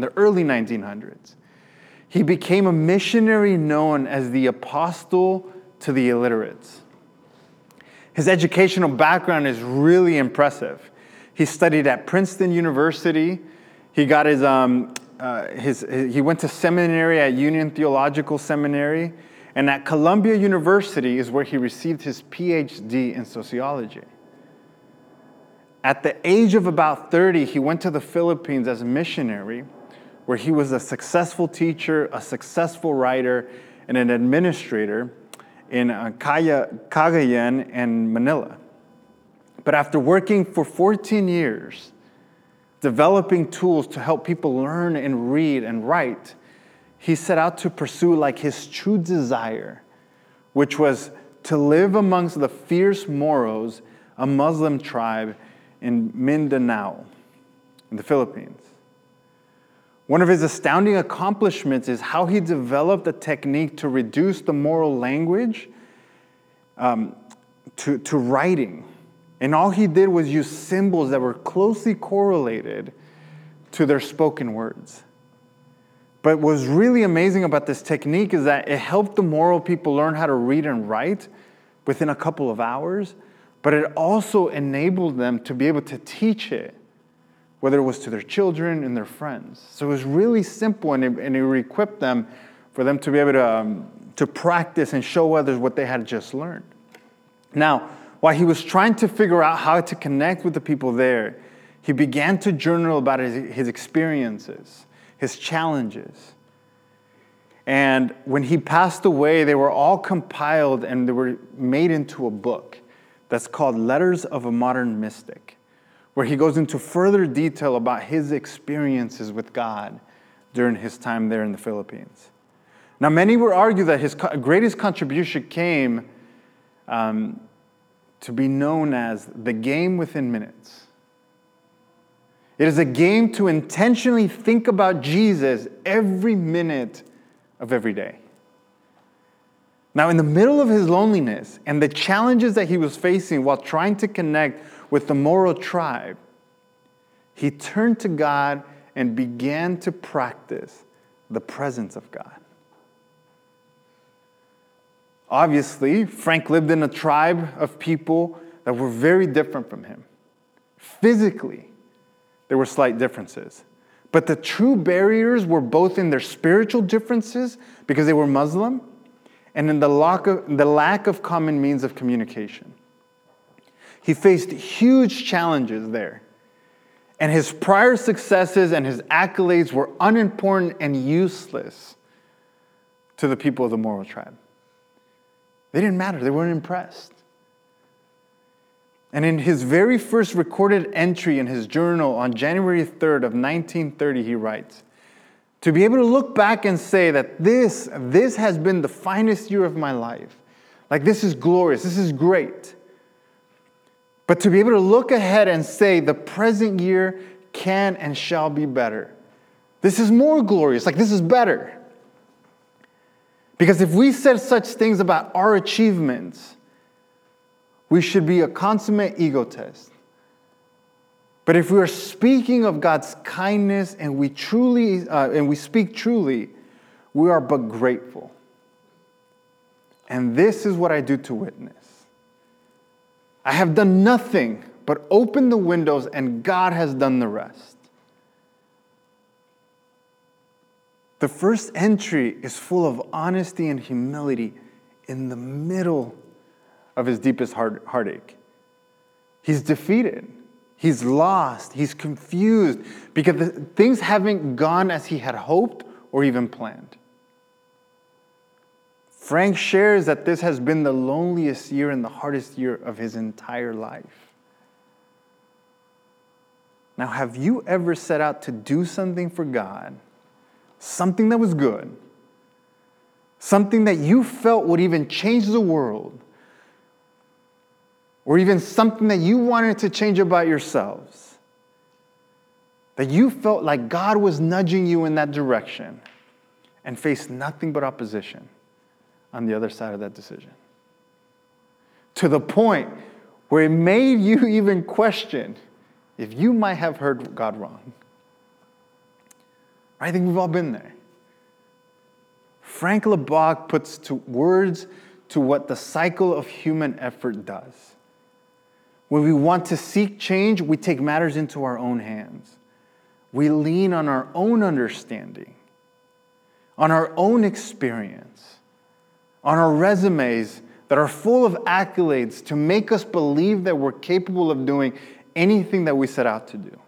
in the early 1900s. He became a missionary known as the apostle to the illiterates. His educational background is really impressive. He studied at Princeton University. He got his, um, uh, his, his, he went to seminary at Union Theological Seminary, and at Columbia University is where he received his PhD in sociology. At the age of about 30, he went to the Philippines as a missionary, where he was a successful teacher, a successful writer, and an administrator in uh, Cagayan and Manila. But after working for 14 years, developing tools to help people learn and read and write, he set out to pursue like his true desire, which was to live amongst the fierce Moros, a Muslim tribe in Mindanao, in the Philippines. One of his astounding accomplishments is how he developed a technique to reduce the Moro language um, to, to writing. And all he did was use symbols that were closely correlated to their spoken words. But what's really amazing about this technique is that it helped the Moro people learn how to read and write within a couple of hours, but it also enabled them to be able to teach it, whether it was to their children and their friends. So it was really simple, and it, and it equipped them for them to be able to, um, to practice and show others what they had just learned. Now, while he was trying to figure out how to connect with the people there, he began to journal about his, his experiences, his challenges. And when he passed away, they were all compiled and they were made into a book that's called Letters of a Modern Mystic, where he goes into further detail about his experiences with God during his time there in the Philippines. Now, many would argue that his greatest contribution came um, to be known as the game within minutes. It is a game to intentionally think about Jesus every minute of every day. Now, in the middle of his loneliness and the challenges that he was facing while trying to connect with the Moro tribe, he turned to God and began to practice the presence of God. Obviously, Frank lived in a tribe of people that were very different from him. Physically, there were slight differences. But the true barriers were both in their spiritual differences, because they were Muslim, and in the lack of, the lack of common means of communication. He faced huge challenges there. And his prior successes and his accolades were unimportant and useless to the people of the Moro tribe. They didn't matter, they weren't impressed. And in his very first recorded entry in his journal on January 3rd of 1930, he writes, to be able to look back and say that this, this has been the finest year of my life. Like, this is glorious, this is great. But to be able to look ahead and say the present year can and shall be better. This is more glorious, like, this is better. Because if we said such things about our achievements, we should be a consummate egotist. But if we are speaking of God's kindness and we truly uh, and we speak truly, we are but grateful. And this is what I do to witness. I have done nothing but open the windows, and God has done the rest. The first entry is full of honesty and humility in the middle of his deepest heart, heartache. He's defeated. He's lost. He's confused because things haven't gone as he had hoped or even planned. Frank shares that this has been the loneliest year and the hardest year of his entire life. Now, have you ever set out to do something for God? something that was good, something that you felt would even change the world, or even something that you wanted to change about yourselves, that you felt like God was nudging you in that direction and faced nothing but opposition on the other side of that decision. To the point where it made you even question if you might have heard God wrong. I think we've all been there. Frank Laubach puts to words to what the cycle of human effort does. When we want to seek change, we take matters into our own hands. We lean on our own understanding, on our own experience, on our resumes that are full of accolades to make us believe that we're capable of doing anything that we set out to do.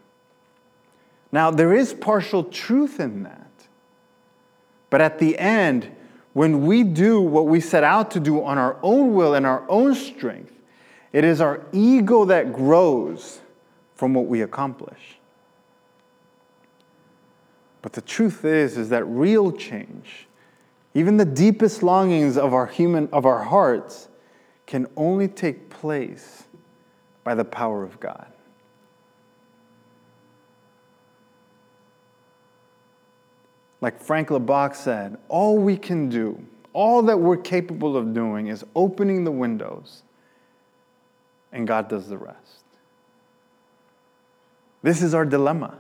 Now, there is partial truth in that. But at the end, when we do what we set out to do on our own will and our own strength, it is our ego that grows from what we accomplish. But the truth is is that real change, even the deepest longings of our human of our hearts can only take place by the power of God. Like Frank Laubach said, all we can do, all that we're capable of doing is opening the windows, and God does the rest. This is our dilemma.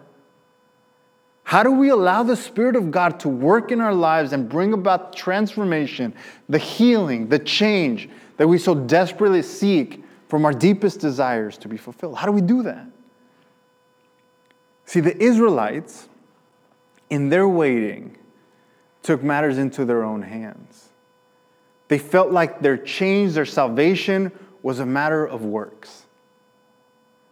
How do we allow the Spirit of God to work in our lives and bring about transformation, the healing, the change that we so desperately seek from our deepest desires to be fulfilled? How do we do that? See, the Israelites, in their waiting, took matters into their own hands. They felt like their change, their salvation, was a matter of works.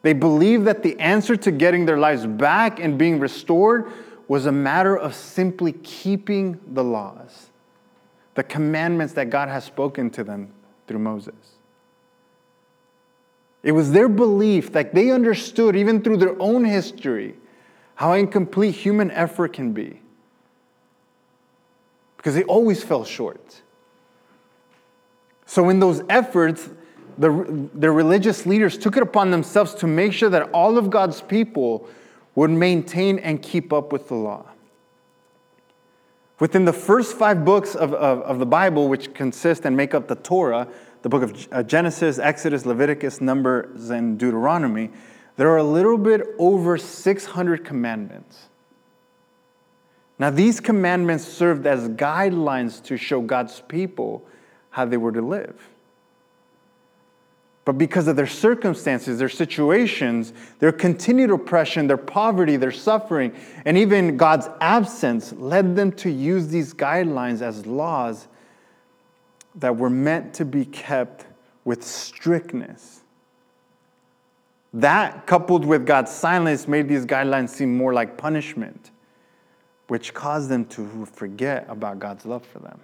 They believed that the answer to getting their lives back and being restored was a matter of simply keeping the laws, the commandments that God has spoken to them through Moses. It was their belief that they understood, even through their own history, how incomplete human effort can be. Because they always fell short. So, in those efforts, the, the religious leaders took it upon themselves to make sure that all of God's people would maintain and keep up with the law. Within the first five books of, of, of the Bible, which consist and make up the Torah, the book of uh, Genesis, Exodus, Leviticus, Numbers, and Deuteronomy, there are a little bit over 600 commandments. Now, these commandments served as guidelines to show God's people how they were to live. But because of their circumstances, their situations, their continued oppression, their poverty, their suffering, and even God's absence led them to use these guidelines as laws that were meant to be kept with strictness that, coupled with God's silence, made these guidelines seem more like punishment, which caused them to forget about God's love for them.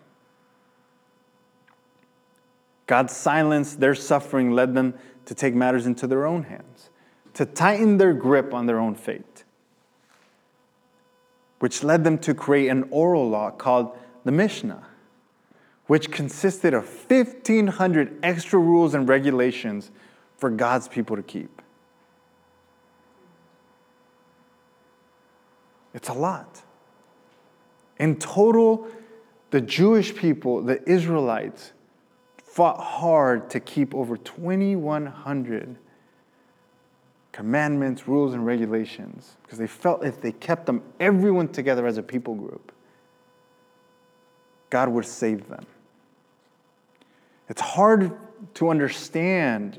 God's silence, their suffering, led them to take matters into their own hands, to tighten their grip on their own fate, which led them to create an oral law called the Mishnah, which consisted of 1,500 extra rules and regulations for God's people to keep. It's a lot. In total, the Jewish people, the Israelites, fought hard to keep over 2,100 commandments, rules, and regulations because they felt if they kept them, everyone together as a people group, God would save them. It's hard to understand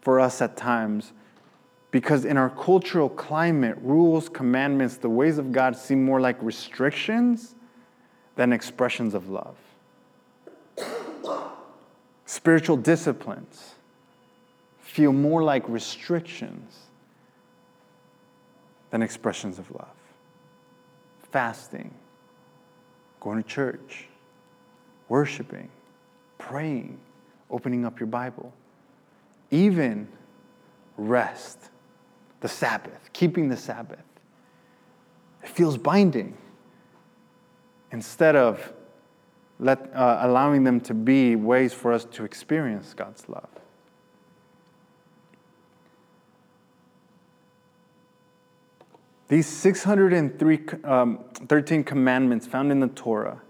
for us at times because in our cultural climate, rules, commandments, the ways of God seem more like restrictions than expressions of love. Spiritual disciplines feel more like restrictions than expressions of love. Fasting, going to church, worshiping, praying, opening up your Bible, even rest the Sabbath, keeping the Sabbath. It feels binding instead of let, uh, allowing them to be ways for us to experience God's love. These 613 um, commandments found in the Torah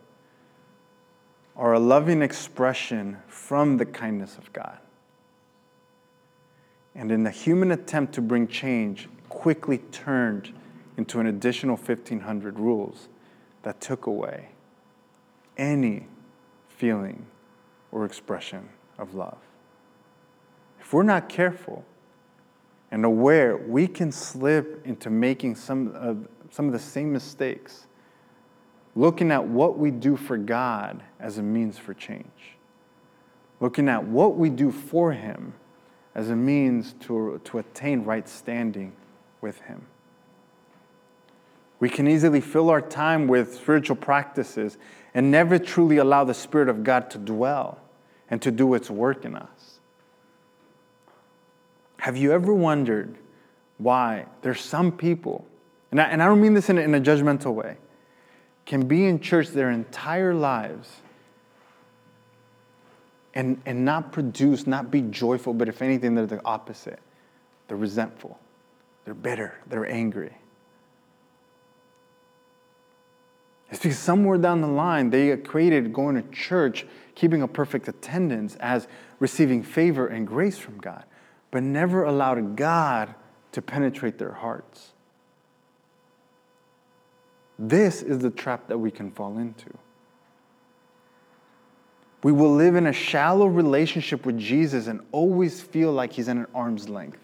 are a loving expression from the kindness of God and in a human attempt to bring change, quickly turned into an additional 1,500 rules that took away any feeling or expression of love. If we're not careful and aware, we can slip into making some of, some of the same mistakes, looking at what we do for God as a means for change, looking at what we do for Him as a means to, to attain right standing with Him. We can easily fill our time with spiritual practices and never truly allow the Spirit of God to dwell and to do its work in us. Have you ever wondered why there's some people, and I, and I don't mean this in a, in a judgmental way, can be in church their entire lives and, and not produce, not be joyful, but if anything, they're the opposite. They're resentful, they're bitter, they're angry. It's because somewhere down the line they equated going to church, keeping a perfect attendance, as receiving favor and grace from God, but never allowed God to penetrate their hearts. This is the trap that we can fall into. We will live in a shallow relationship with Jesus and always feel like he's at an arm's length.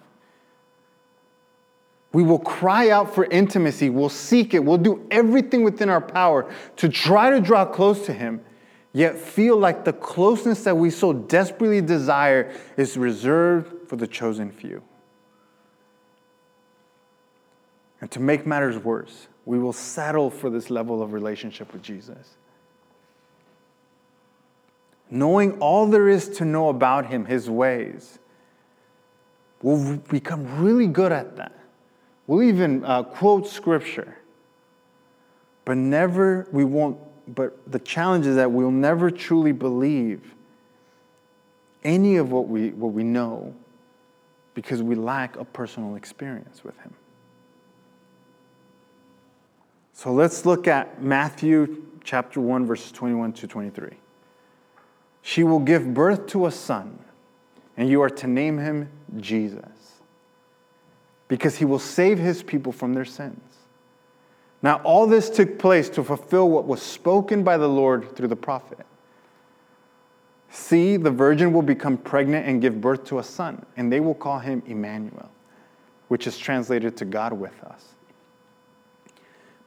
We will cry out for intimacy. We'll seek it. We'll do everything within our power to try to draw close to Him, yet feel like the closeness that we so desperately desire is reserved for the chosen few. And to make matters worse, we will settle for this level of relationship with Jesus. Knowing all there is to know about Him, His ways, we'll become really good at that. We'll even uh, quote scripture, but never, we won't, but the challenge is that we'll never truly believe any of what we, what we know because we lack a personal experience with Him. So let's look at Matthew chapter 1, verses 21 to 23. She will give birth to a son, and you are to name him Jesus because he will save his people from their sins. Now, all this took place to fulfill what was spoken by the Lord through the prophet. See, the virgin will become pregnant and give birth to a son, and they will call him Emmanuel, which is translated to God with us.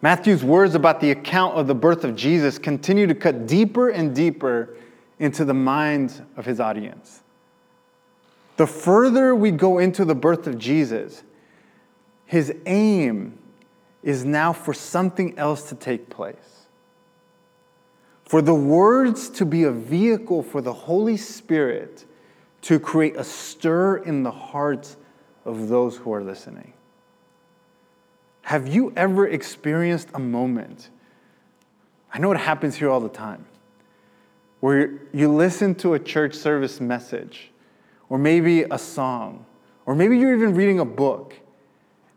Matthew's words about the account of the birth of Jesus continue to cut deeper and deeper into the minds of his audience. The further we go into the birth of Jesus, his aim is now for something else to take place. For the words to be a vehicle for the Holy Spirit to create a stir in the hearts of those who are listening. Have you ever experienced a moment? I know it happens here all the time, where you listen to a church service message, or maybe a song, or maybe you're even reading a book,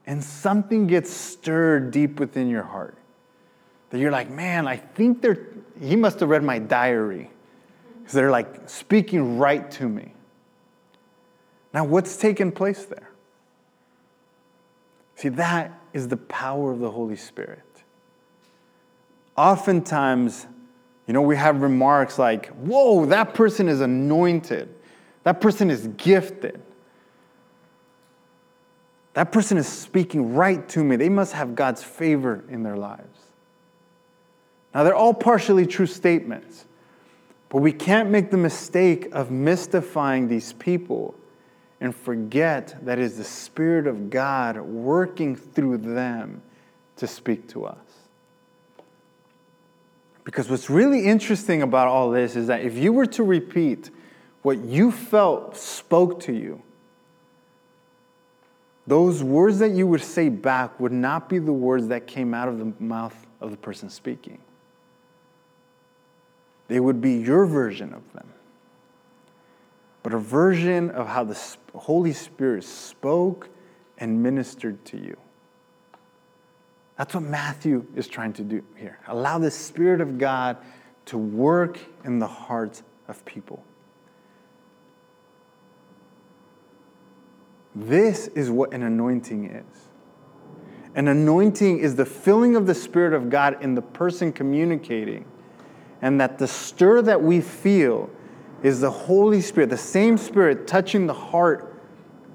and something gets stirred deep within your heart. That you're like, man, I think they're, he must have read my diary. Because they're like speaking right to me. Now, what's taken place there? See, that is the power of the Holy Spirit. Oftentimes, you know, we have remarks like, whoa, that person is anointed, that person is gifted. That person is speaking right to me. They must have God's favor in their lives. Now, they're all partially true statements, but we can't make the mistake of mystifying these people and forget that it is the Spirit of God working through them to speak to us. Because what's really interesting about all this is that if you were to repeat what you felt spoke to you, those words that you would say back would not be the words that came out of the mouth of the person speaking. They would be your version of them, but a version of how the Holy Spirit spoke and ministered to you. That's what Matthew is trying to do here. Allow the Spirit of God to work in the hearts of people. This is what an anointing is. An anointing is the filling of the Spirit of God in the person communicating, and that the stir that we feel is the Holy Spirit, the same Spirit touching the heart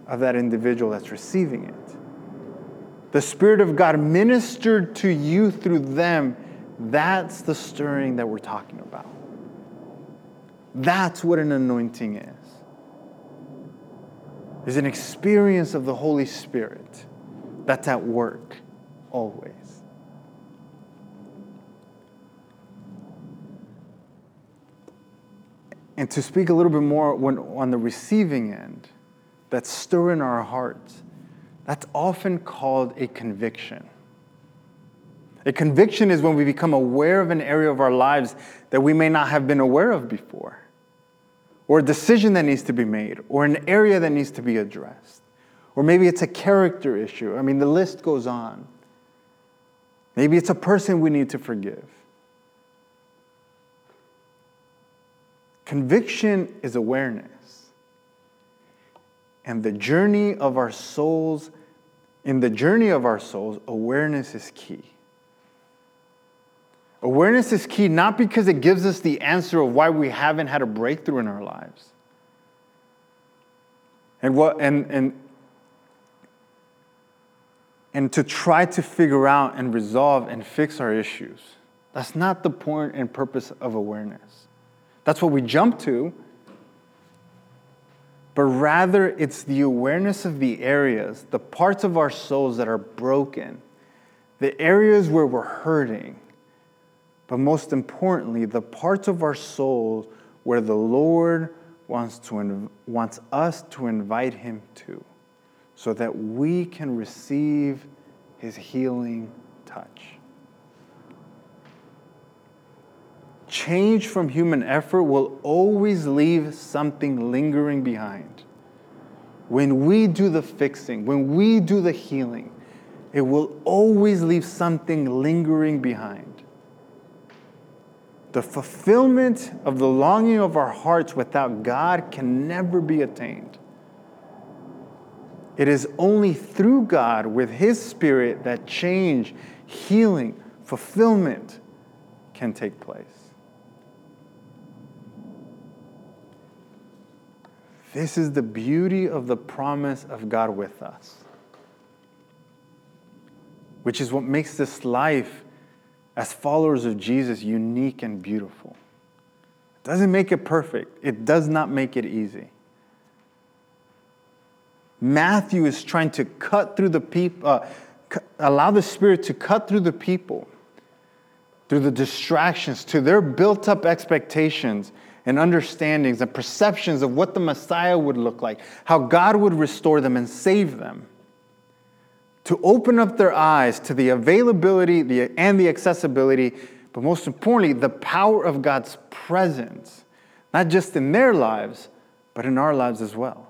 of that individual that's receiving it. The Spirit of God ministered to you through them. That's the stirring that we're talking about. That's what an anointing is. Is an experience of the Holy Spirit that's at work always. And to speak a little bit more when, on the receiving end, that stir in our hearts, that's often called a conviction. A conviction is when we become aware of an area of our lives that we may not have been aware of before, or a decision that needs to be made, or an area that needs to be addressed. Or maybe it's a character issue. I mean, the list goes on. Maybe it's a person we need to forgive. Conviction is awareness. And the journey of our souls, in the journey of our souls, awareness is key. Awareness is key not because it gives us the answer of why we haven't had a breakthrough in our lives. And what and and and to try to figure out and resolve and fix our issues. That's not the point and purpose of awareness. That's what we jump to. But rather, it's the awareness of the areas, the parts of our souls that are broken, the areas where we're hurting, but most importantly, the parts of our souls where the Lord wants, to, wants us to invite Him to so that we can receive his healing touch. Change from human effort will always leave something lingering behind. When we do the fixing, when we do the healing, it will always leave something lingering behind. The fulfillment of the longing of our hearts without God can never be attained. It is only through God with His Spirit that change, healing, fulfillment can take place. This is the beauty of the promise of God with us, which is what makes this life as followers of Jesus unique and beautiful. It doesn't make it perfect, it does not make it easy. Matthew is trying to cut through the people, uh, allow the Spirit to cut through the people, through the distractions, to their built up expectations and understandings and perceptions of what the Messiah would look like, how God would restore them and save them. To open up their eyes to the availability and the accessibility, but most importantly, the power of God's presence, not just in their lives, but in our lives as well.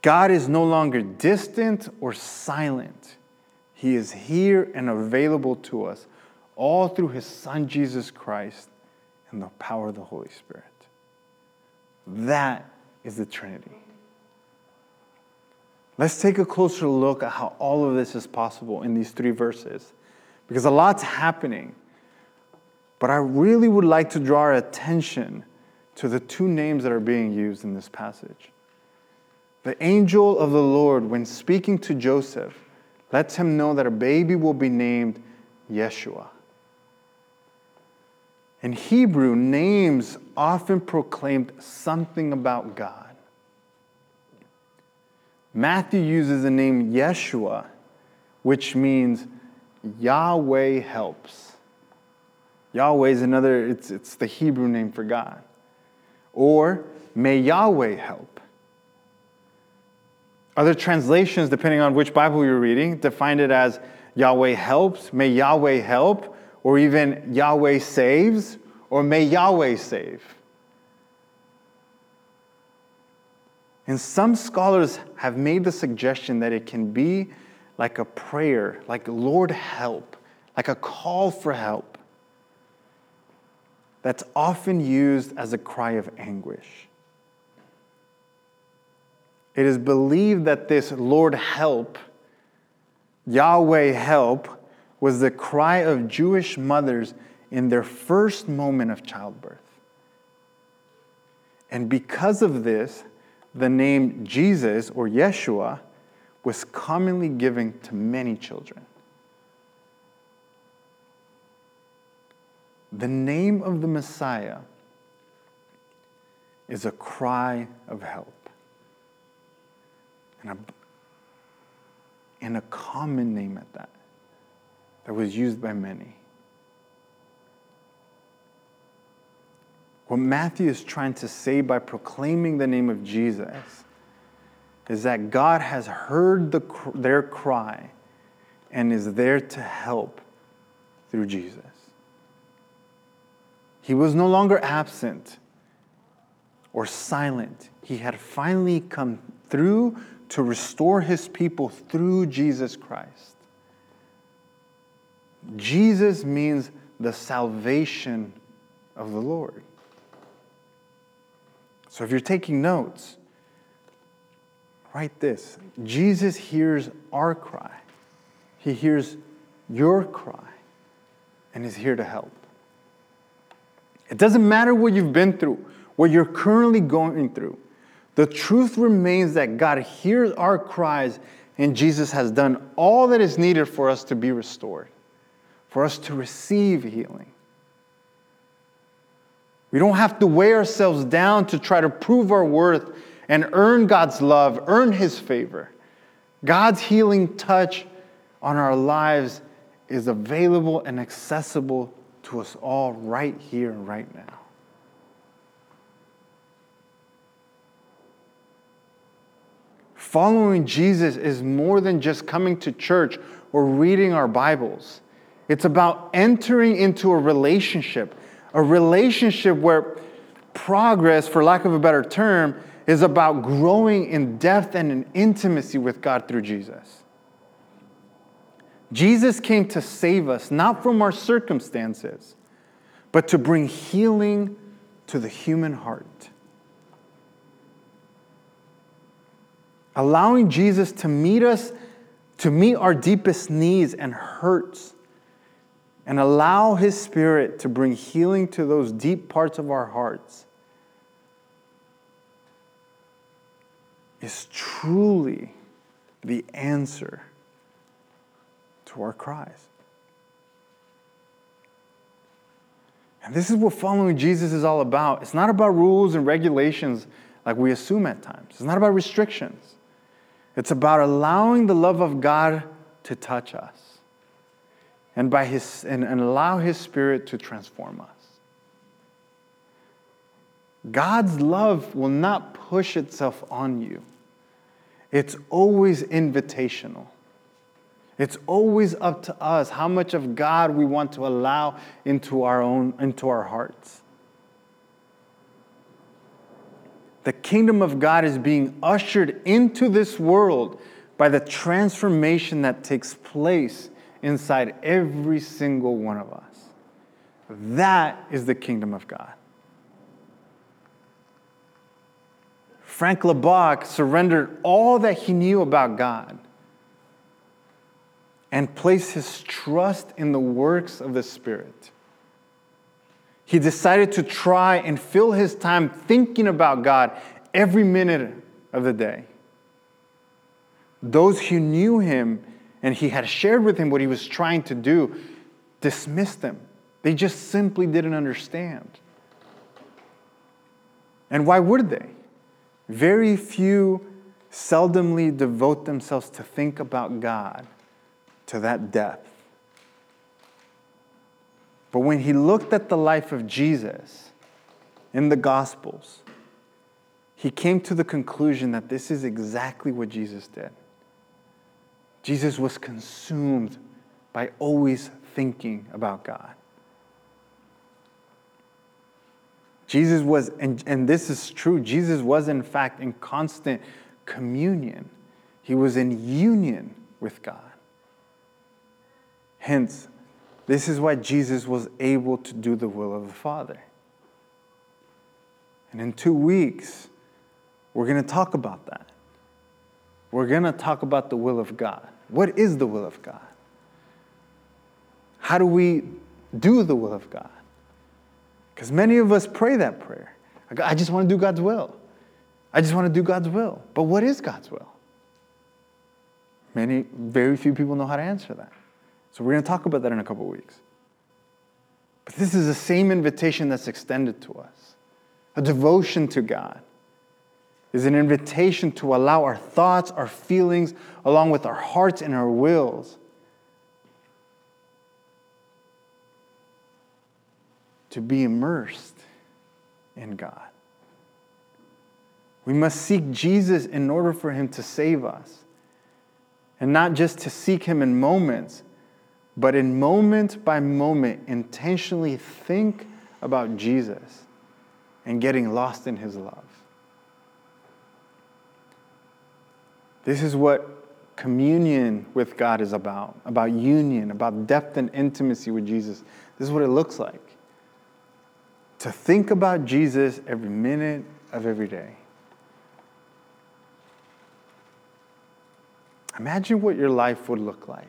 God is no longer distant or silent. He is here and available to us, all through His Son Jesus Christ and the power of the Holy Spirit. That is the Trinity. Let's take a closer look at how all of this is possible in these three verses, because a lot's happening. But I really would like to draw our attention to the two names that are being used in this passage. The angel of the Lord, when speaking to Joseph, lets him know that a baby will be named Yeshua. In Hebrew, names often proclaimed something about God. Matthew uses the name Yeshua, which means Yahweh helps. Yahweh is another, it's, it's the Hebrew name for God. Or, may Yahweh help. Other translations, depending on which Bible you're reading, define it as Yahweh helps, may Yahweh help, or even Yahweh saves, or may Yahweh save. And some scholars have made the suggestion that it can be like a prayer, like Lord help, like a call for help, that's often used as a cry of anguish. It is believed that this Lord help Yahweh help was the cry of Jewish mothers in their first moment of childbirth. And because of this, the name Jesus or Yeshua was commonly given to many children. The name of the Messiah is a cry of help. And a, and a common name at that, that was used by many. What Matthew is trying to say by proclaiming the name of Jesus is that God has heard the, their cry and is there to help through Jesus. He was no longer absent or silent. He had finally come through to restore his people through Jesus Christ. Jesus means the salvation of the Lord. So if you're taking notes, write this Jesus hears our cry, He hears your cry, and is here to help. It doesn't matter what you've been through, what you're currently going through. The truth remains that God hears our cries, and Jesus has done all that is needed for us to be restored, for us to receive healing. We don't have to weigh ourselves down to try to prove our worth and earn God's love, earn His favor. God's healing touch on our lives is available and accessible to us all right here and right now. Following Jesus is more than just coming to church or reading our Bibles. It's about entering into a relationship a relationship where progress, for lack of a better term, is about growing in depth and in intimacy with God through Jesus. Jesus came to save us, not from our circumstances, but to bring healing to the human heart. Allowing Jesus to meet us, to meet our deepest needs and hurts and allow His Spirit to bring healing to those deep parts of our hearts is truly the answer to our cries. And this is what following Jesus is all about. It's not about rules and regulations like we assume at times, it's not about restrictions. It's about allowing the love of God to touch us and, by his, and, and allow His Spirit to transform us. God's love will not push itself on you. It's always invitational. It's always up to us how much of God we want to allow into our own into our hearts. The kingdom of God is being ushered into this world by the transformation that takes place inside every single one of us. That is the kingdom of God. Frank Laubach surrendered all that he knew about God and placed his trust in the works of the Spirit. He decided to try and fill his time thinking about God every minute of the day. Those who knew him and he had shared with him what he was trying to do, dismissed them. They just simply didn't understand. And why would they? Very few seldomly devote themselves to think about God to that depth. But when he looked at the life of Jesus in the Gospels, he came to the conclusion that this is exactly what Jesus did. Jesus was consumed by always thinking about God. Jesus was, and, and this is true, Jesus was in fact in constant communion. He was in union with God. Hence, this is why Jesus was able to do the will of the Father. And in two weeks, we're going to talk about that. We're going to talk about the will of God. What is the will of God? How do we do the will of God? Because many of us pray that prayer. I just want to do God's will. I just want to do God's will. But what is God's will? Many, very few people know how to answer that. So we're going to talk about that in a couple weeks. But this is the same invitation that's extended to us. A devotion to God is an invitation to allow our thoughts, our feelings, along with our hearts and our wills to be immersed in God. We must seek Jesus in order for him to save us. And not just to seek him in moments, but in moment by moment, intentionally think about Jesus and getting lost in his love. This is what communion with God is about about union, about depth and intimacy with Jesus. This is what it looks like to think about Jesus every minute of every day. Imagine what your life would look like.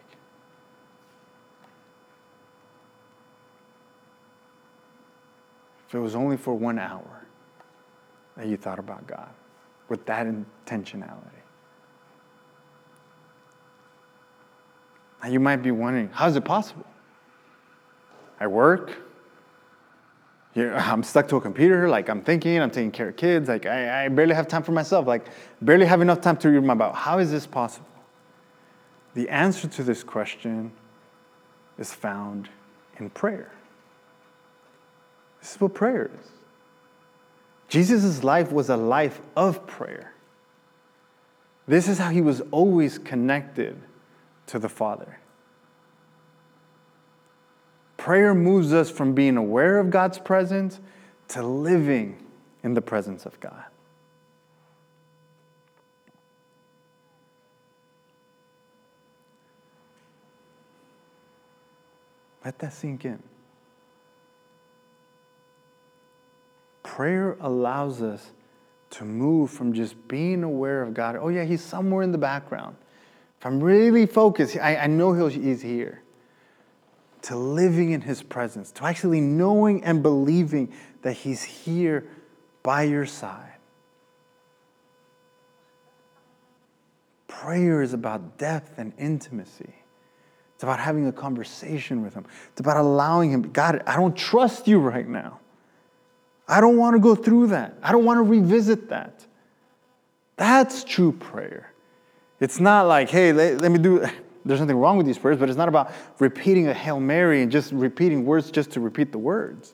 If it was only for one hour that you thought about God with that intentionality. Now you might be wondering, how is it possible? I work, I'm stuck to a computer. Like I'm thinking, I'm taking care of kids. Like I, I barely have time for myself. Like barely have enough time to read my Bible. How is this possible? The answer to this question is found in prayer. This is what prayer is. Jesus' life was a life of prayer. This is how he was always connected to the Father. Prayer moves us from being aware of God's presence to living in the presence of God. Let that sink in. Prayer allows us to move from just being aware of God. Oh, yeah, He's somewhere in the background. If I'm really focused, I, I know He's here to living in His presence, to actually knowing and believing that He's here by your side. Prayer is about depth and intimacy. It's about having a conversation with Him. It's about allowing Him, God, I don't trust you right now. I don't want to go through that. I don't want to revisit that. That's true prayer. It's not like, hey, let, let me do there's nothing wrong with these prayers, but it's not about repeating a Hail Mary and just repeating words just to repeat the words.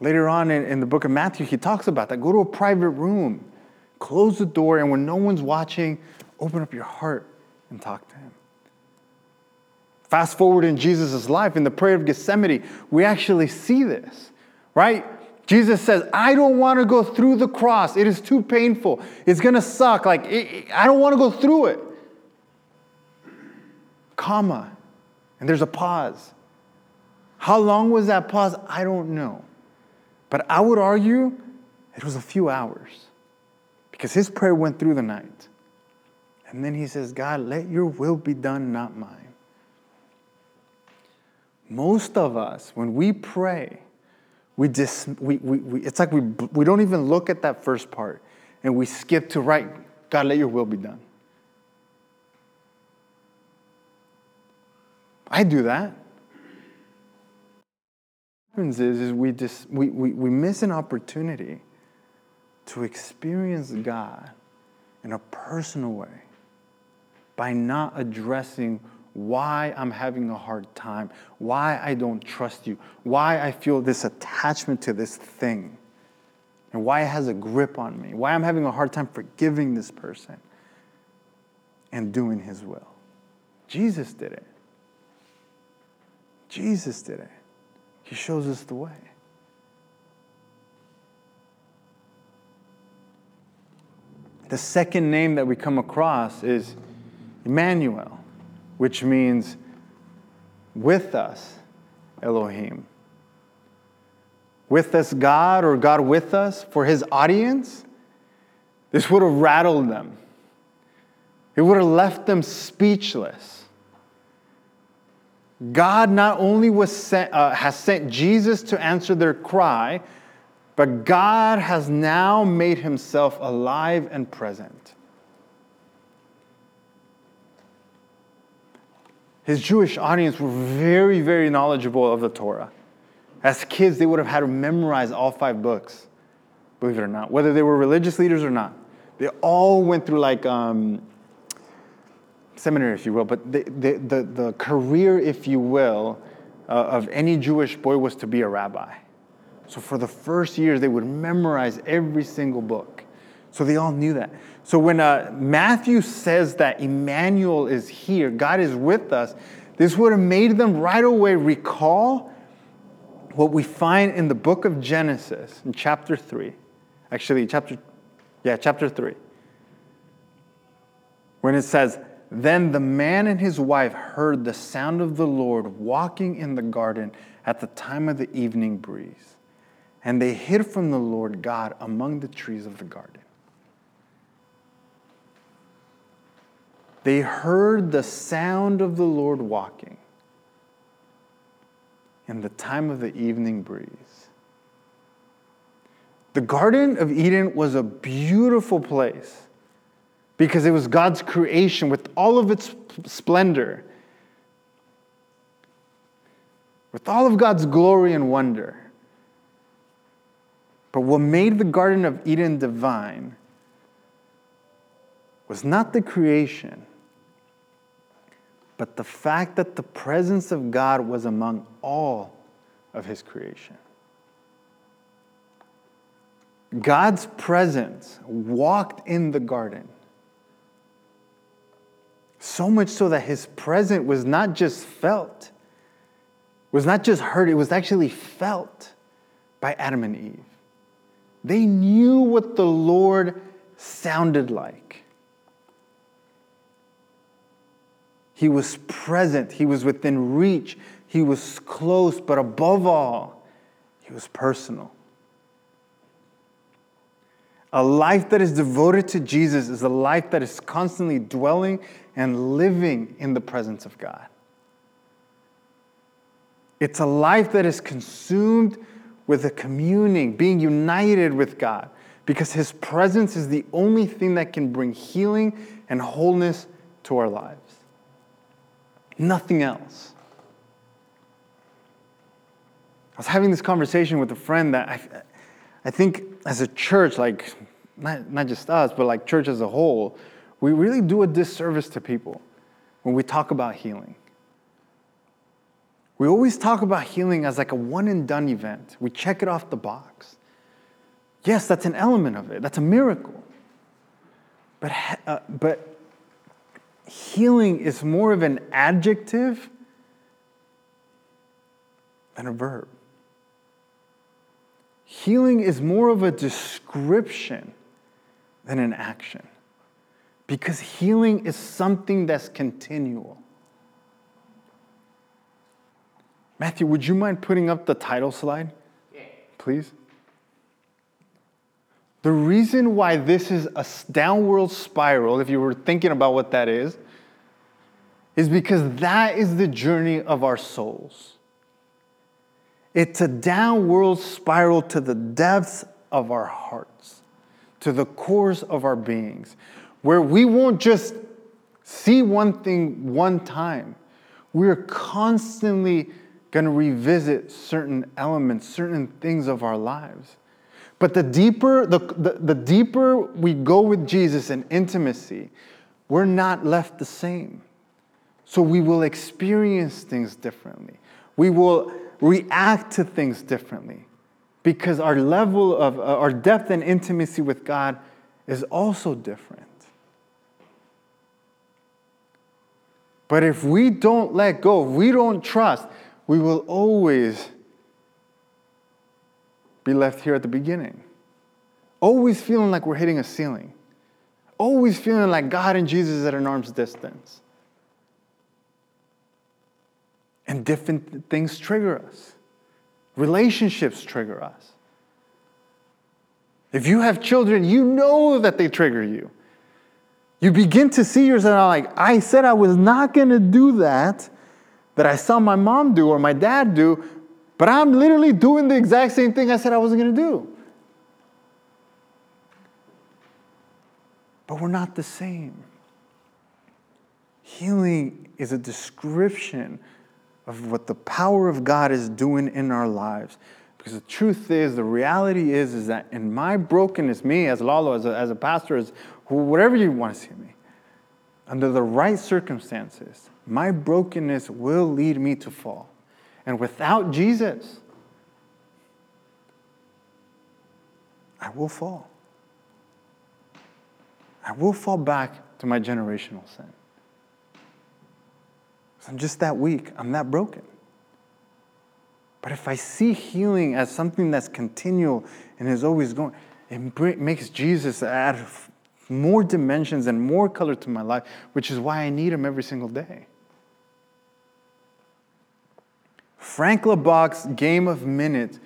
Later on in, in the book of Matthew, he talks about that. Go to a private room, close the door, and when no one's watching, open up your heart and talk to him. Fast forward in Jesus' life, in the prayer of Gethsemane, we actually see this, right? Jesus says, I don't want to go through the cross. It is too painful. It's going to suck. Like, it, I don't want to go through it. Comma. And there's a pause. How long was that pause? I don't know. But I would argue it was a few hours because his prayer went through the night. And then he says, God, let your will be done, not mine. Most of us, when we pray, we just we, we, we, it's like we, we don't even look at that first part and we skip to right god let your will be done. I do that. What happens is, is we just we, we, we miss an opportunity to experience god in a personal way by not addressing why I'm having a hard time, why I don't trust you, why I feel this attachment to this thing, and why it has a grip on me, why I'm having a hard time forgiving this person and doing his will. Jesus did it. Jesus did it. He shows us the way. The second name that we come across is Emmanuel which means with us, Elohim. With us, God, or God with us for his audience, this would have rattled them. It would have left them speechless. God not only was sent, uh, has sent Jesus to answer their cry, but God has now made himself alive and present. His Jewish audience were very, very knowledgeable of the Torah. As kids, they would have had to memorize all five books, believe it or not, whether they were religious leaders or not. They all went through like um, seminary, if you will, but the, the, the, the career, if you will, uh, of any Jewish boy was to be a rabbi. So for the first years, they would memorize every single book. So they all knew that. So when uh, Matthew says that Emmanuel is here, God is with us, this would have made them right away recall what we find in the book of Genesis in chapter 3. Actually, chapter, yeah, chapter 3. When it says, Then the man and his wife heard the sound of the Lord walking in the garden at the time of the evening breeze. And they hid from the Lord God among the trees of the garden. They heard the sound of the Lord walking in the time of the evening breeze. The Garden of Eden was a beautiful place because it was God's creation with all of its splendor, with all of God's glory and wonder. But what made the Garden of Eden divine was not the creation but the fact that the presence of God was among all of his creation. God's presence walked in the garden. So much so that his presence was not just felt, was not just heard, it was actually felt by Adam and Eve. They knew what the Lord sounded like. He was present, He was within reach, He was close, but above all, He was personal. A life that is devoted to Jesus is a life that is constantly dwelling and living in the presence of God. It's a life that is consumed with a communing, being united with God, because His presence is the only thing that can bring healing and wholeness to our lives. Nothing else. I was having this conversation with a friend that I, I think as a church, like not, not just us, but like church as a whole, we really do a disservice to people when we talk about healing. We always talk about healing as like a one and done event. We check it off the box. Yes, that's an element of it, that's a miracle. But, uh, but healing is more of an adjective than a verb. Healing is more of a description than an action because healing is something that's continual. Matthew, would you mind putting up the title slide? Yeah. Please. The reason why this is a downward spiral, if you were thinking about what that is, is because that is the journey of our souls. It's a downward spiral to the depths of our hearts, to the cores of our beings, where we won't just see one thing one time. We're constantly going to revisit certain elements, certain things of our lives. But the deeper, the, the, the deeper we go with Jesus in intimacy, we're not left the same. So we will experience things differently. We will react to things differently because our level of, uh, our depth and intimacy with God is also different. But if we don't let go, if we don't trust, we will always be left here at the beginning. Always feeling like we're hitting a ceiling. Always feeling like God and Jesus is at an arm's distance. And different things trigger us. Relationships trigger us. If you have children, you know that they trigger you. You begin to see yourself like, I said I was not going to do that, that I saw my mom do or my dad do, but I'm literally doing the exact same thing I said I wasn't going to do. But we're not the same. Healing is a description of what the power of God is doing in our lives. Because the truth is, the reality is, is that in my brokenness, me as Lalo, as a, as a pastor, as whatever you want to see me, under the right circumstances, my brokenness will lead me to fall. And without Jesus, I will fall. I will fall back to my generational sin. I'm just that weak. I'm that broken. But if I see healing as something that's continual and is always going, it makes Jesus add more dimensions and more color to my life, which is why I need him every single day. Frank Laubach's game of minutes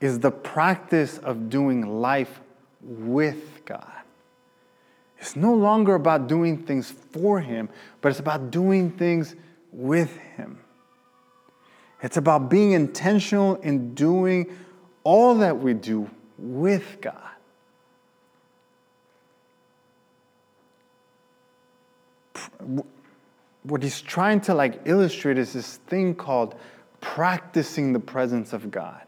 is the practice of doing life with God. It's no longer about doing things for Him, but it's about doing things with Him. It's about being intentional in doing all that we do with God. What he's trying to like illustrate is this thing called practicing the presence of God.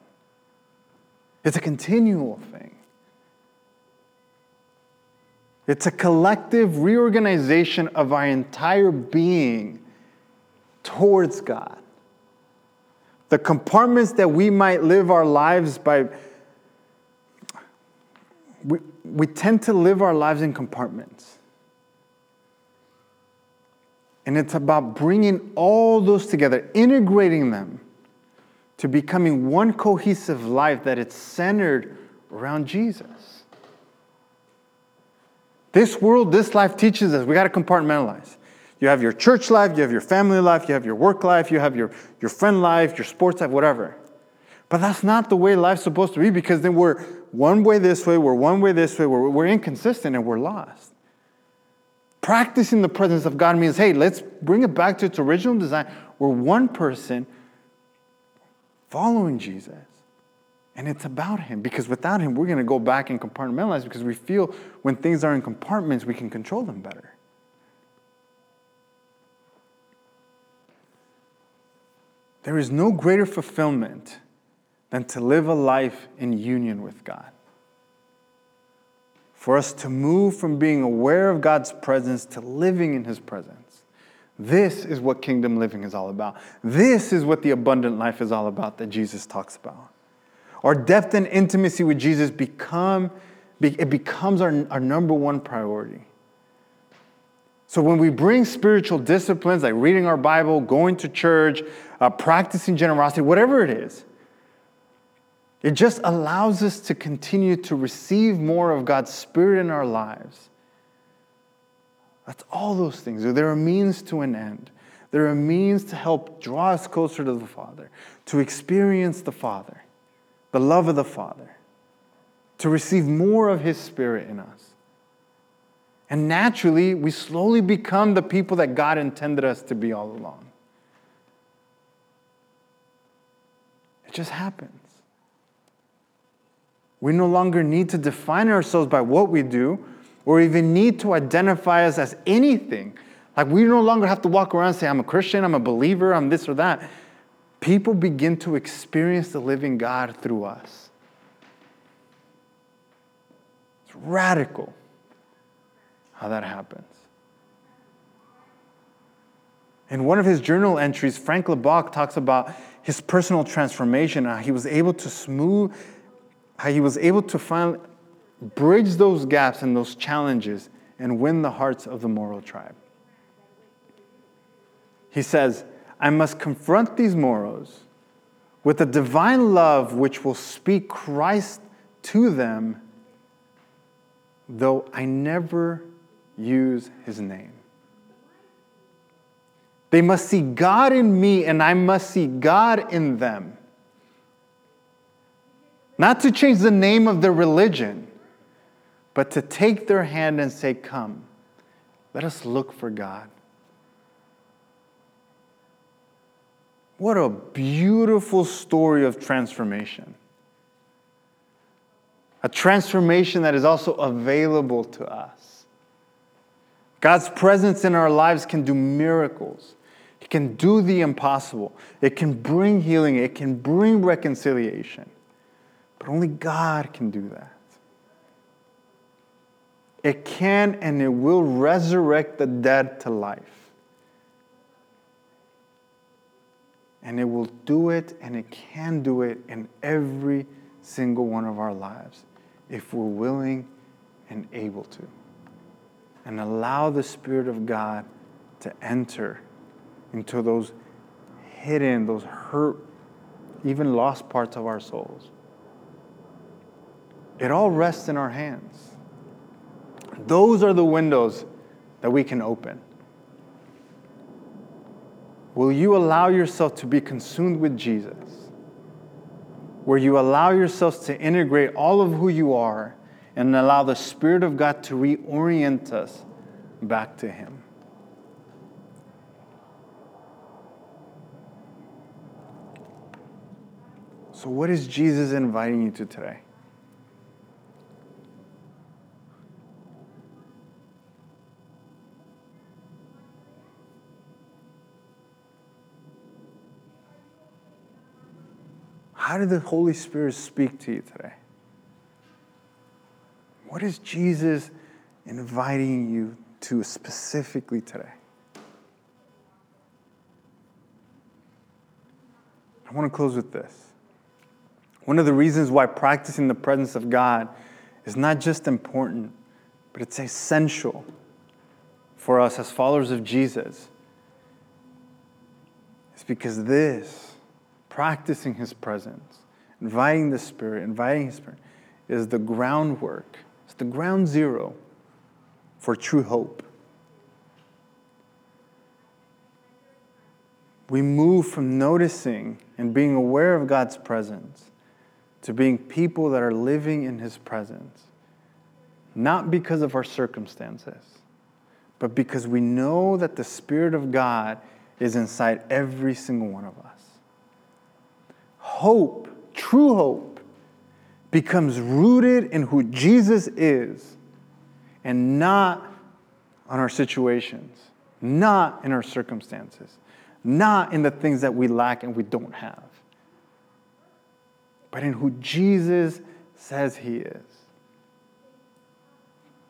It's a continual thing. It's a collective reorganization of our entire being towards God. The compartments that we might live our lives by, we, we tend to live our lives in compartments. And it's about bringing all those together, integrating them to becoming one cohesive life that it's centered around Jesus. This world, this life teaches us we got to compartmentalize. You have your church life, you have your family life, you have your work life, you have your, your friend life, your sports life, whatever. But that's not the way life's supposed to be because then we're one way this way, we're one way this way, we're, we're inconsistent and we're lost. Practicing the presence of God means, hey, let's bring it back to its original design. We're one person following Jesus. And it's about Him because without Him, we're going to go back and compartmentalize because we feel when things are in compartments, we can control them better. There is no greater fulfillment than to live a life in union with God. For us to move from being aware of God's presence to living in His presence. This is what kingdom living is all about. This is what the abundant life is all about that Jesus talks about. Our depth and intimacy with Jesus become, it becomes our, our number one priority. So when we bring spiritual disciplines like reading our Bible, going to church, uh, practicing generosity, whatever it is, it just allows us to continue to receive more of God's Spirit in our lives. That's all those things. They're a means to an end. They're a means to help draw us closer to the Father, to experience the Father the love of the Father, to receive more of His Spirit in us. And naturally, we slowly become the people that God intended us to be all along. It just happens. We no longer need to define ourselves by what we do or even need to identify us as anything. Like we no longer have to walk around and say, I'm a Christian, I'm a believer, I'm this or that people begin to experience the living God through us. It's radical how that happens. In one of his journal entries, Frank Laubach talks about his personal transformation, how he was able to smooth, how he was able to finally bridge those gaps and those challenges and win the hearts of the Moro tribe. He says, I must confront these Moros with a divine love which will speak Christ to them, though I never use his name. They must see God in me, and I must see God in them. Not to change the name of their religion, but to take their hand and say, Come, Let us look for God. What a beautiful story of transformation. A transformation that is also available to us. God's presence in our lives can do miracles. It can do the impossible. It can bring healing. It can bring reconciliation. But only God can do that. It can and it will resurrect the dead to life. And it will do it and it can do it in every single one of our lives if we're willing and able to. And allow the Spirit of God to enter into those hidden, those hurt, even lost parts of our souls. It all rests in our hands. Those are the windows that we can open. Will you allow yourself to be consumed with Jesus? Where you allow yourselves to integrate all of who you are and allow the Spirit of God to reorient us back to Him. So, what is Jesus inviting you to today? How did the Holy Spirit speak to you today? What is Jesus inviting you to specifically today? I want to close with this. One of the reasons why practicing the presence of God is not just important, but it's essential for us as followers of Jesus is because this practicing His presence, inviting the Spirit, inviting His Spirit, is the groundwork, it's the ground zero for true hope. We move from noticing and being aware of God's presence to being people that are living in His presence, not because of our circumstances, but because we know that the Spirit of God is inside every single one of us hope, true hope, becomes rooted in who Jesus is and not on our situations, not in our circumstances, not in the things that we lack and we don't have, but in who Jesus says He is.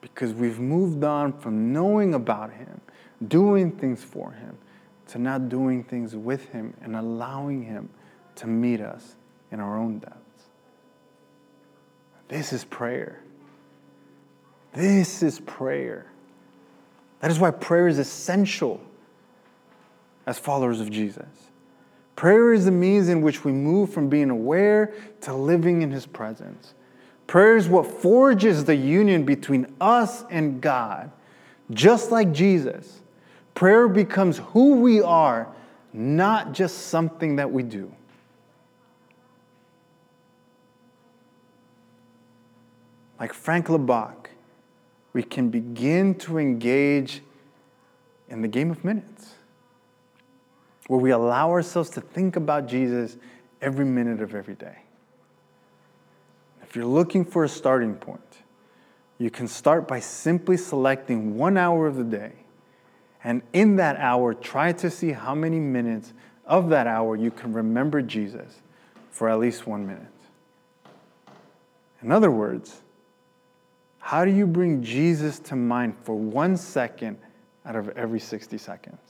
Because we've moved on from knowing about Him, doing things for Him, to not doing things with Him and allowing Him to meet us in our own depths. This is prayer. This is prayer. That is why prayer is essential as followers of Jesus. Prayer is the means in which we move from being aware to living in His presence. Prayer is what forges the union between us and God. Just like Jesus, prayer becomes who we are, not just something that we do. Like Frank Laubach, we can begin to engage in the game of minutes, where we allow ourselves to think about Jesus every minute of every day. If you're looking for a starting point, you can start by simply selecting one hour of the day. And in that hour, try to see how many minutes of that hour you can remember Jesus for at least one minute. In other words, how do you bring Jesus to mind for one second out of every 60 seconds?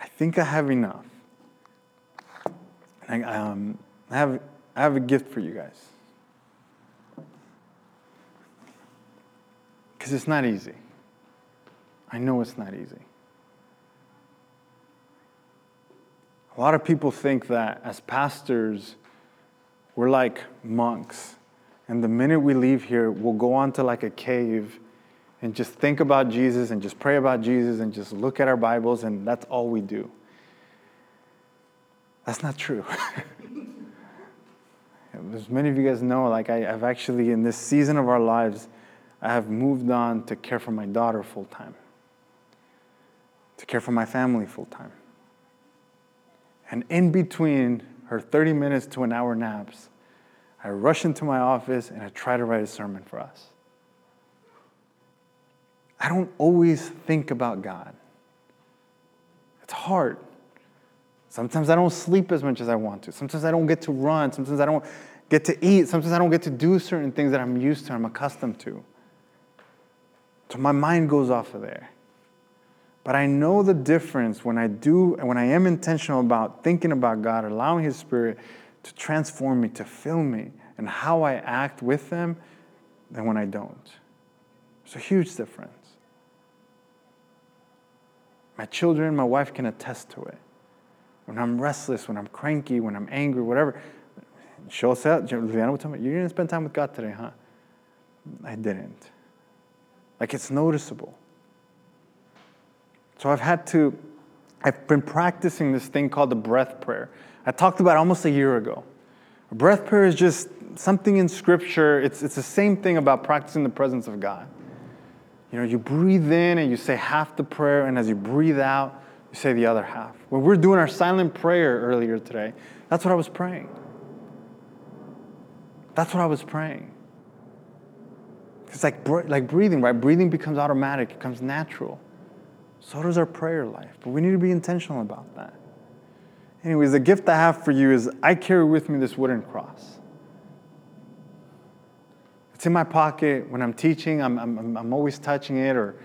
I think I have enough. I, um, I, have, I have a gift for you guys. Because it's not easy. I know it's not easy. Lot of people think that as pastors, we're like monks. And the minute we leave here, we'll go on to like a cave and just think about Jesus and just pray about Jesus and just look at our Bibles, and that's all we do. That's not true. As many of you guys know, like I, have actually, in this season of our lives, I have moved on to care for my daughter full time, to care for my family full time. And in between her 30 minutes to an hour naps, I rush into my office and I try to write a sermon for us. I don't always think about God. It's hard. Sometimes I don't sleep as much as I want to. Sometimes I don't get to run. Sometimes I don't get to eat. Sometimes I don't get to do certain things that I'm used to, I'm accustomed to. So my mind goes off of there. But I know the difference when I do, when I am intentional about thinking about God, allowing His Spirit to transform me, to fill me, and how I act with them, than when I don't. It's a huge difference. My children, my wife can attest to it when I'm restless, when I'm cranky, when I'm angry, whatever, she'll say, Liana will tell me, You didn't spend time with God today, huh? I didn't. Like it's noticeable. So I've had to, I've been practicing this thing called the breath prayer. I talked about almost a year ago. A breath prayer is just something in scripture. It's, it's the same thing about practicing the presence of God. You know, you breathe in and you say half the prayer, and as you breathe out, you say the other half. When we're doing our silent prayer earlier today, that's what I was praying. That's what I was praying. It's like, like breathing, right? Breathing becomes automatic, it becomes natural. So does our prayer life. But we need to be intentional about that. Anyways, the gift I have for you is I carry with me this wooden cross. It's in my pocket. When I'm teaching, I'm, I'm, I'm always touching it, or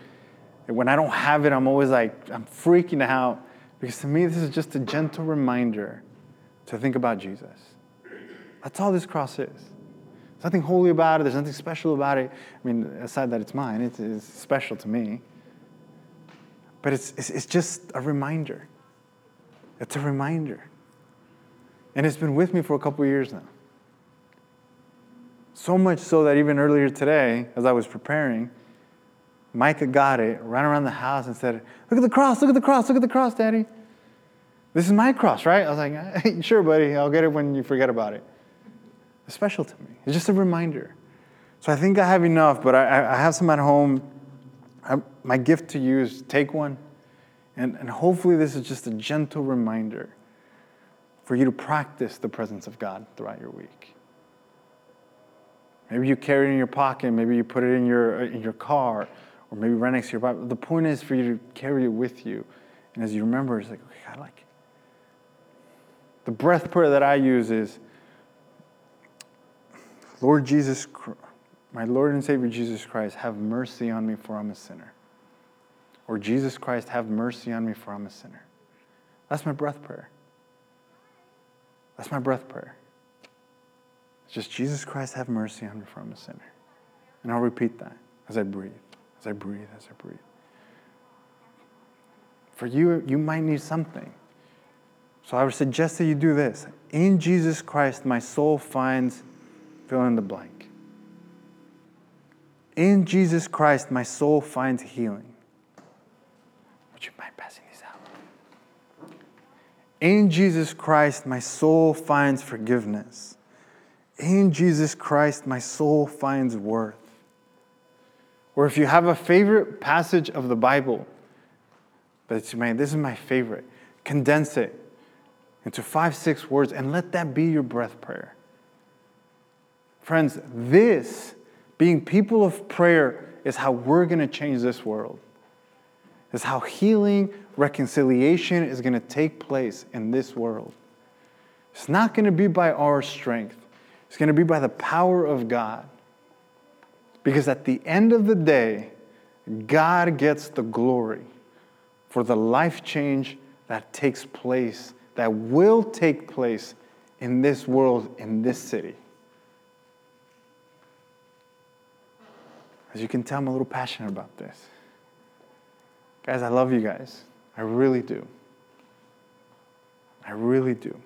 when I don't have it, I'm always like, I'm freaking out because to me, this is just a gentle reminder to think about Jesus. That's all this cross is. There's nothing holy about it, there's nothing special about it. I mean, aside that it's mine, it's, it's special to me. But it's, it's, it's just a reminder. It's a reminder. And it's been with me for a couple years now. So much so that even earlier today, as I was preparing, Micah got it, ran around the house and said, Look at the cross, look at the cross, look at the cross, Daddy. This is my cross, right? I was like, Sure, buddy, I'll get it when you forget about it. It's special to me. It's just a reminder. So I think I have enough, but I, I have some at home. I, my gift to you is take one, and, and hopefully, this is just a gentle reminder for you to practice the presence of God throughout your week. Maybe you carry it in your pocket, maybe you put it in your, uh, in your car or maybe right next to your Bible. The point is for you to carry it with you. And as you remember, it's like, okay, I like it. The breath prayer that I use is Lord Jesus, my Lord and Savior Jesus Christ, have mercy on me for I'm a sinner. Or Jesus Christ, have mercy on me for I'm a sinner. That's my breath prayer. That's my breath prayer. It's just Jesus Christ, have mercy on me for I'm a sinner. And I'll repeat that as I breathe as I breathe, as I breathe. For you, you might need something. So I would suggest that you do this. In Jesus Christ, my soul finds fill in the blank. In Jesus Christ, my soul finds healing. Would you mind passing these out? In Jesus Christ, my soul finds forgiveness. In Jesus Christ, my soul finds worth. Or if you have a favorite passage of the Bible, that's man, this is my favorite, condense it into five, six words and let that be your breath prayer. Friends, this, being people of prayer, is how we're going to change this world. Is how healing, reconciliation is going to take place in this world. It's not going to be by our strength, it's going to be by the power of God. Because at the end of the day, God gets the glory for the life change that takes place, that will take place in this world, in this city. As you can tell, I'm a little passionate about this. Guys, I love you guys. I really do. I really do.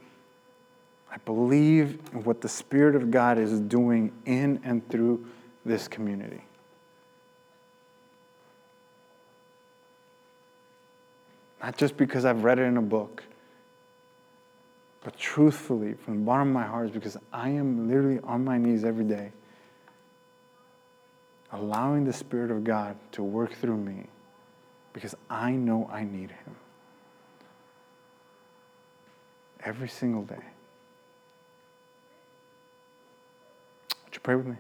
I believe in what the Spirit of God is doing in and through this community. Not just because I've read it in a book, But truthfully, from the bottom of my heart, is because I am literally on my knees every day, allowing the Spirit of God to work through me because I know I need Him every single day. Would you pray with me?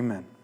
Amen.